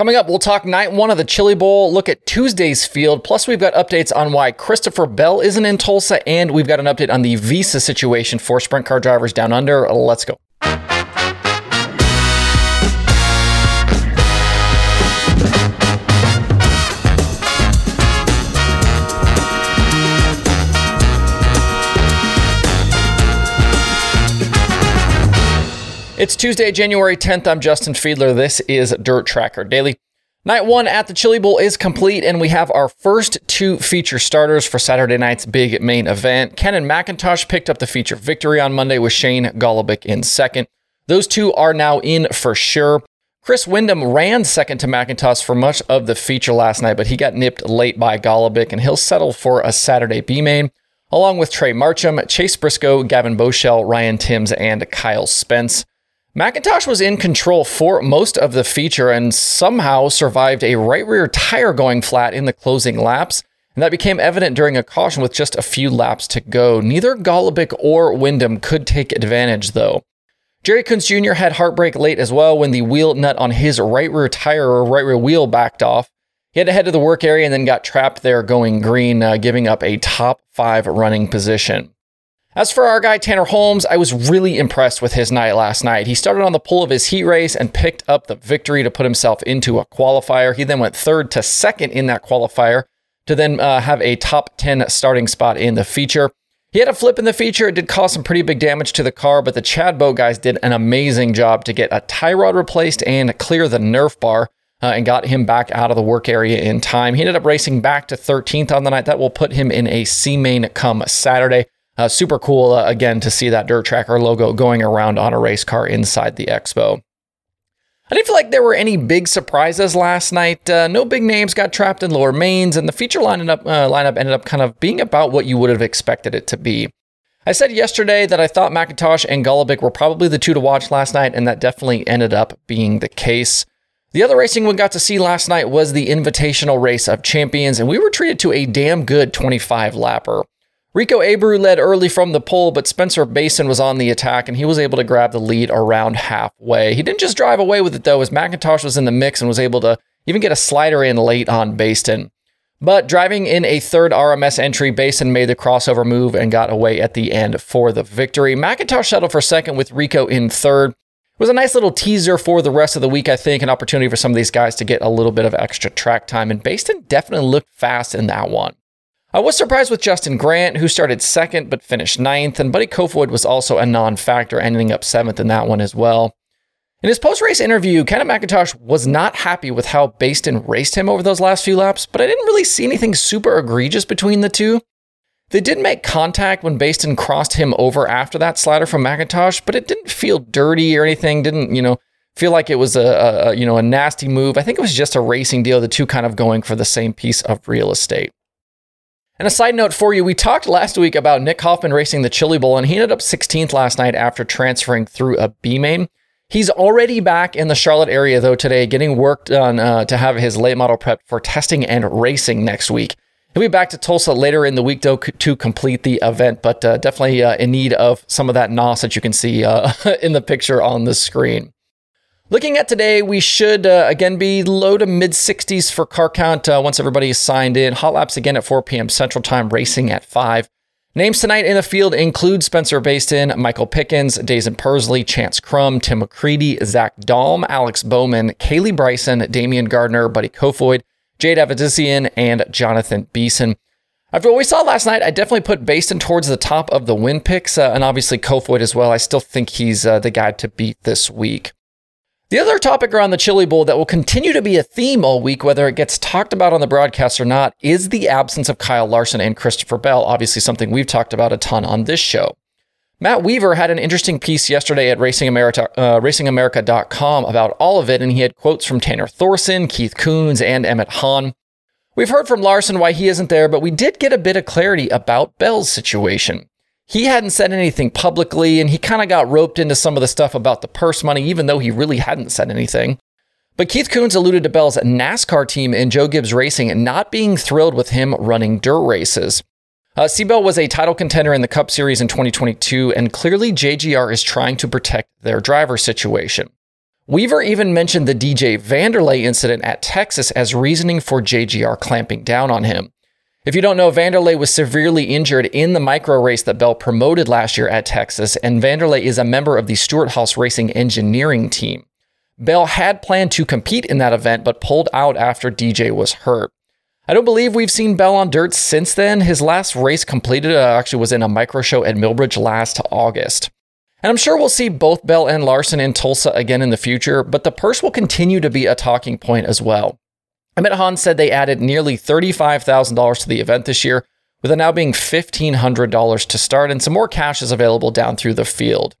Coming up, we'll talk night one of the Chili Bowl, look at Tuesday's field, plus we've got updates on why Christopher Bell isn't in Tulsa, and we've got an update on the visa situation for sprint car drivers down under. Let's go. It's Tuesday, January 10th. I'm Justin Fiedler. This is Dirt Tracker Daily. Night one at the Chili Bowl is complete, and we have our first two feature starters for Saturday night's big main event. Cannon McIntosh picked up the feature victory on Monday with Shane Golobic in second. Those two are now in for sure. Chris Windom ran second to McIntosh for much of the feature last night, but he got nipped late by Golobic, and he'll settle for a Saturday B main, along with Trey Marcham, Chase Briscoe, Gavan Boschele, Ryan Timms, and Kyle Spence. McIntosh was in control for most of the feature and somehow survived a right rear tire going flat in the closing laps. And that became evident during a caution with just a few laps to go. Neither Golobic or Windom could take advantage, though. Jerry Coons Jr. had heartbreak late as well when the wheel nut on his right rear tire or right rear wheel backed off. He had to head to the work area and then got trapped there going green, uh, giving up a top five running position. As for our guy Tanner Holmes, I was really impressed with his night last night. He started on the pull of his heat race and picked up the victory to put himself into a qualifier. He then went third to second in that qualifier to then uh, have a top 10 starting spot in the feature. He had a flip in the feature. It did cause some pretty big damage to the car, but the Chad Boat guys did an amazing job to get a tie rod replaced and clear the Nerf bar. Uh, and got him back out of the work area in time. He ended up racing back to 13th on the night. That will put him in a C main come Saturday. Uh, super cool, uh, again, to see that Dirt Tracker logo going around on a race car inside the expo. I didn't feel like there were any big surprises last night. Uh, no big names got trapped in lower mains, and the feature lineup, uh, lineup ended up kind of being about what you would have expected it to be. I said yesterday that I thought McIntosh and Golobic were probably the two to watch last night, and that definitely ended up being the case. The other racing we got to see last night was the Invitational Race of Champions, and we were treated to a damn good 25 lapper. Rico Abreu led early from the pole, but Spencer Bayston was on the attack and he was able to grab the lead around halfway. He didn't just drive away with it though, as McIntosh was in the mix and was able to even get a slider in late on Bayston. But driving in a third RMS entry, Bayston made the crossover move and got away at the end for the victory. McIntosh settled for second with Rico in third. It was a nice little teaser for the rest of the week, I think, an opportunity for some of these guys to get a little bit of extra track time. And Bayston definitely looked fast in that one. I was surprised with Justin Grant, who started second but finished ninth, and Buddy Kofoid was also a non factor, ending up seventh in that one as well. In his post race interview, Cannon McIntosh was not happy with how Bayston raced him over those last few laps, but I didn't really see anything super egregious between the two. They did make contact when Bayston crossed him over after that slider from McIntosh, but it didn't feel dirty or anything. Didn't you know feel like it was a, a you know a nasty move. I think it was just a racing deal. The two kind of going for the same piece of real estate. And a side note for you, we talked last week about Nick Hoffman racing the Chili Bowl, and he ended up 16th last night after transferring through a B main. He's already back in the Charlotte area, though, today, getting work done uh, to have his late model prep for testing and racing next week. He'll be back to Tulsa later in the week, though, to complete the event, but uh, definitely uh, in need of some of that NOS that you can see uh, in the picture on the screen. Looking at today, we should uh, again be low to mid 60s for car count uh, once everybody is signed in. Hot laps again at 4 p.m. Central Time, racing at 5. Names tonight in the field include Spencer Bayston, Michael Pickens, Daison Pursley, Chance Crum, Tim McCreadie, Zach Daum, Alex Bowman, Kaylee Bryson, Damion Gardner, Buddy Kofoid, Jade Avedisian, and Jonathan Beason. After what we saw last night, I definitely put Bayston towards the top of the win picks, uh, and obviously Kofoid as well. I still think he's uh, the guy to beat this week. The other topic around the Chili Bowl that will continue to be a theme all week, whether it gets talked about on the broadcast or not, is the absence of Kyle Larson and Christopher Bell. Obviously, something we've talked about a ton on this show. Matt Weaver had an interesting piece yesterday at Racing America, uh, RacingAmerica.com about all of it, and he had quotes from Tanner Thorson, Keith Kunz, and Emmett Hahn. We've heard from Larson why he isn't there, but we did get a bit of clarity about Bell's situation he hadn't said anything publicly and he kind of got roped into some of the stuff about the purse money, even though he really hadn't said anything. But Keith Kunz alluded to Bell's NASCAR team and Joe Gibbs Racing not being thrilled with him running dirt races. Uh, was a title contender in the Cup Series in 2022, and clearly JGR is trying to protect their driver situation. Weaver even mentioned the DJ Vanderley incident at Texas as reasoning for JGR clamping down on him. If you don't know, Vanderley was severely injured in the micro race that Bell promoted last year at Texas, and Vanderley is a member of the Stewart-Haas Racing engineering team. Bell had planned to compete in that event, but pulled out after DJ was hurt. I don't believe we've seen Bell on dirt since then. His last race completed uh, actually was in a micro show at Millbridge last August. And I'm sure we'll see both Bell and Larson in Tulsa again in the future, but the purse will continue to be a talking point as well. Emmett Hans said they added nearly $35,000 to the event this year, with it now being $1,500 to start, and some more cash is available down through the field.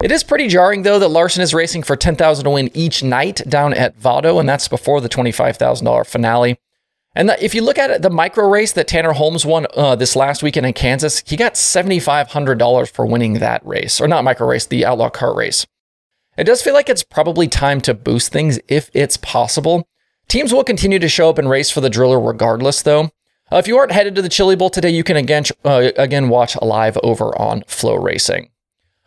It is pretty jarring, though, that Larson is racing for $10,000 to win each night down at Vado, and that's before the $25,000 finale. And the, if you look at it, the micro race that Tanner Holmes won uh, this last weekend in Kansas, he got $7,500 for winning that race, or not micro race, the Outlaw Kart race. It does feel like it's probably time to boost things if it's possible. Teams will continue to show up and race for the driller regardless, though. Uh, if you aren't headed to the Chili Bowl today, you can again uh, again watch live over on FloRacing.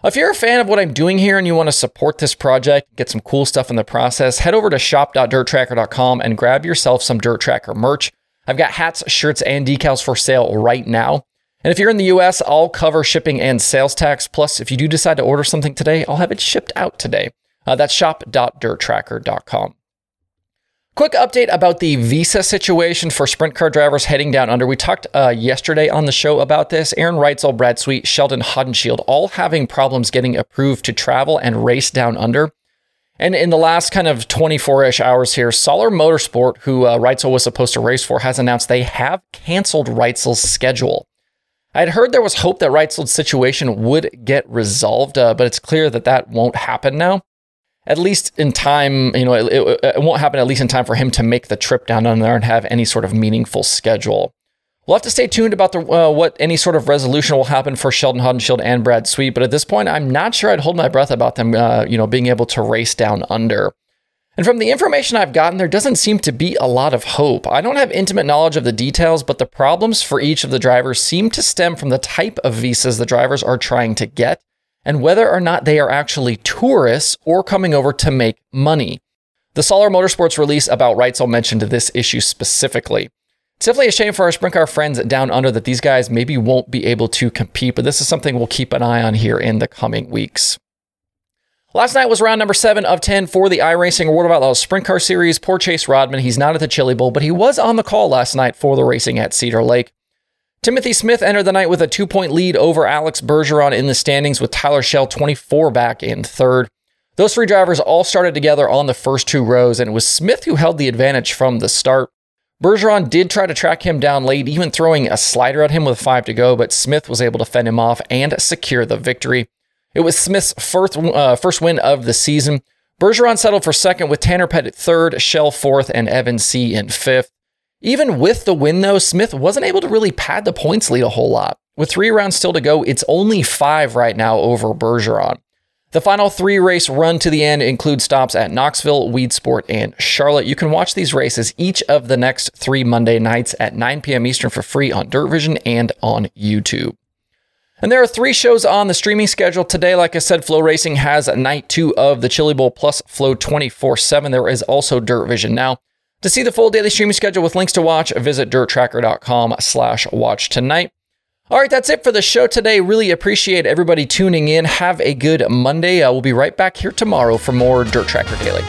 If you're a fan of what I'm doing here and you want to support this project, get some cool stuff in the process, head over to shop.dirttracker.com and grab yourself some Dirt Tracker merch. I've got hats, shirts, and decals for sale right now. And if you're in the US, I'll cover shipping and sales tax. Plus, if you do decide to order something today, I'll have it shipped out today. Uh, that's shop.dirttracker.com. Quick update about the visa situation for sprint car drivers heading down under. We talked uh, yesterday on the show about this. Aaron Reutzel, Brad Sweet, Sheldon Haudenschild, all having problems getting approved to travel and race down under. And in the last kind of 24 ish hours here, Solar Motorsport, who uh, Reutzel was supposed to race for, has announced they have canceled Reutzel's schedule. I had heard there was hope that Reutzel's situation would get resolved, uh, but it's clear that that won't happen now at least in time, you know, it, it, it, won't happen at least in time for him to make the trip down there and have any sort of meaningful schedule. We'll have to stay tuned about the uh, what any sort of resolution will happen for Sheldon Haudenschild and Brad Sweet, but at this point, I'm not sure I'd hold my breath about them, uh, you know, being able to race down under. And from the information I've gotten, there doesn't seem to be a lot of hope. I don't have intimate knowledge of the details, but the problems for each of the drivers seem to stem from the type of visas the drivers are trying to get and whether or not they are actually tourists or coming over to make money. The Solar Motorsports release about Reutzel mentioned this issue specifically. It's definitely a shame for our sprint car friends down under that these guys maybe won't be able to compete, but this is something we'll keep an eye on here in the coming weeks. Last night was round number seven of 10 for the iRacing World of Outlaws Sprint Car Series. Poor Chase Rodman. He's not at the Chili Bowl, but he was on the call last night for the racing at Cedar Lake. Timothy Smith entered the night with a two point lead over Alex Bergeron in the standings, with Tyler Shell 24 back in third. Those three drivers all started together on the first two rows, and it was Smith who held the advantage from the start. Bergeron did try to track him down late, even throwing a slider at him with five to go, but Smith was able to fend him off and secure the victory. It was Smith's first, uh, first win of the season. Bergeron settled for second with Tanner Pettit third, Shell fourth, and Evan C in fifth. Even with the win, though, Smith wasn't able to really pad the points lead a whole lot. With three rounds still to go, it's only five right now over Bergeron. The final three race run to the end include stops at Knoxville, Weedsport, and Charlotte. You can watch these races each of the next three Monday nights at 9 p.m. Eastern for free on Dirt Vision and on YouTube. And there are three shows on the streaming schedule today. Like I said, FloRacing has night two of the Chili Bowl plus Flow 24 7. There is also Dirt Vision now. To see the full daily streaming schedule with links to watch, visit dirttracker.com slash watch tonight. All right, that's it for the show today. Really appreciate everybody tuning in. Have a good Monday. Uh, we'll be right back here tomorrow for more Dirt Tracker Daily.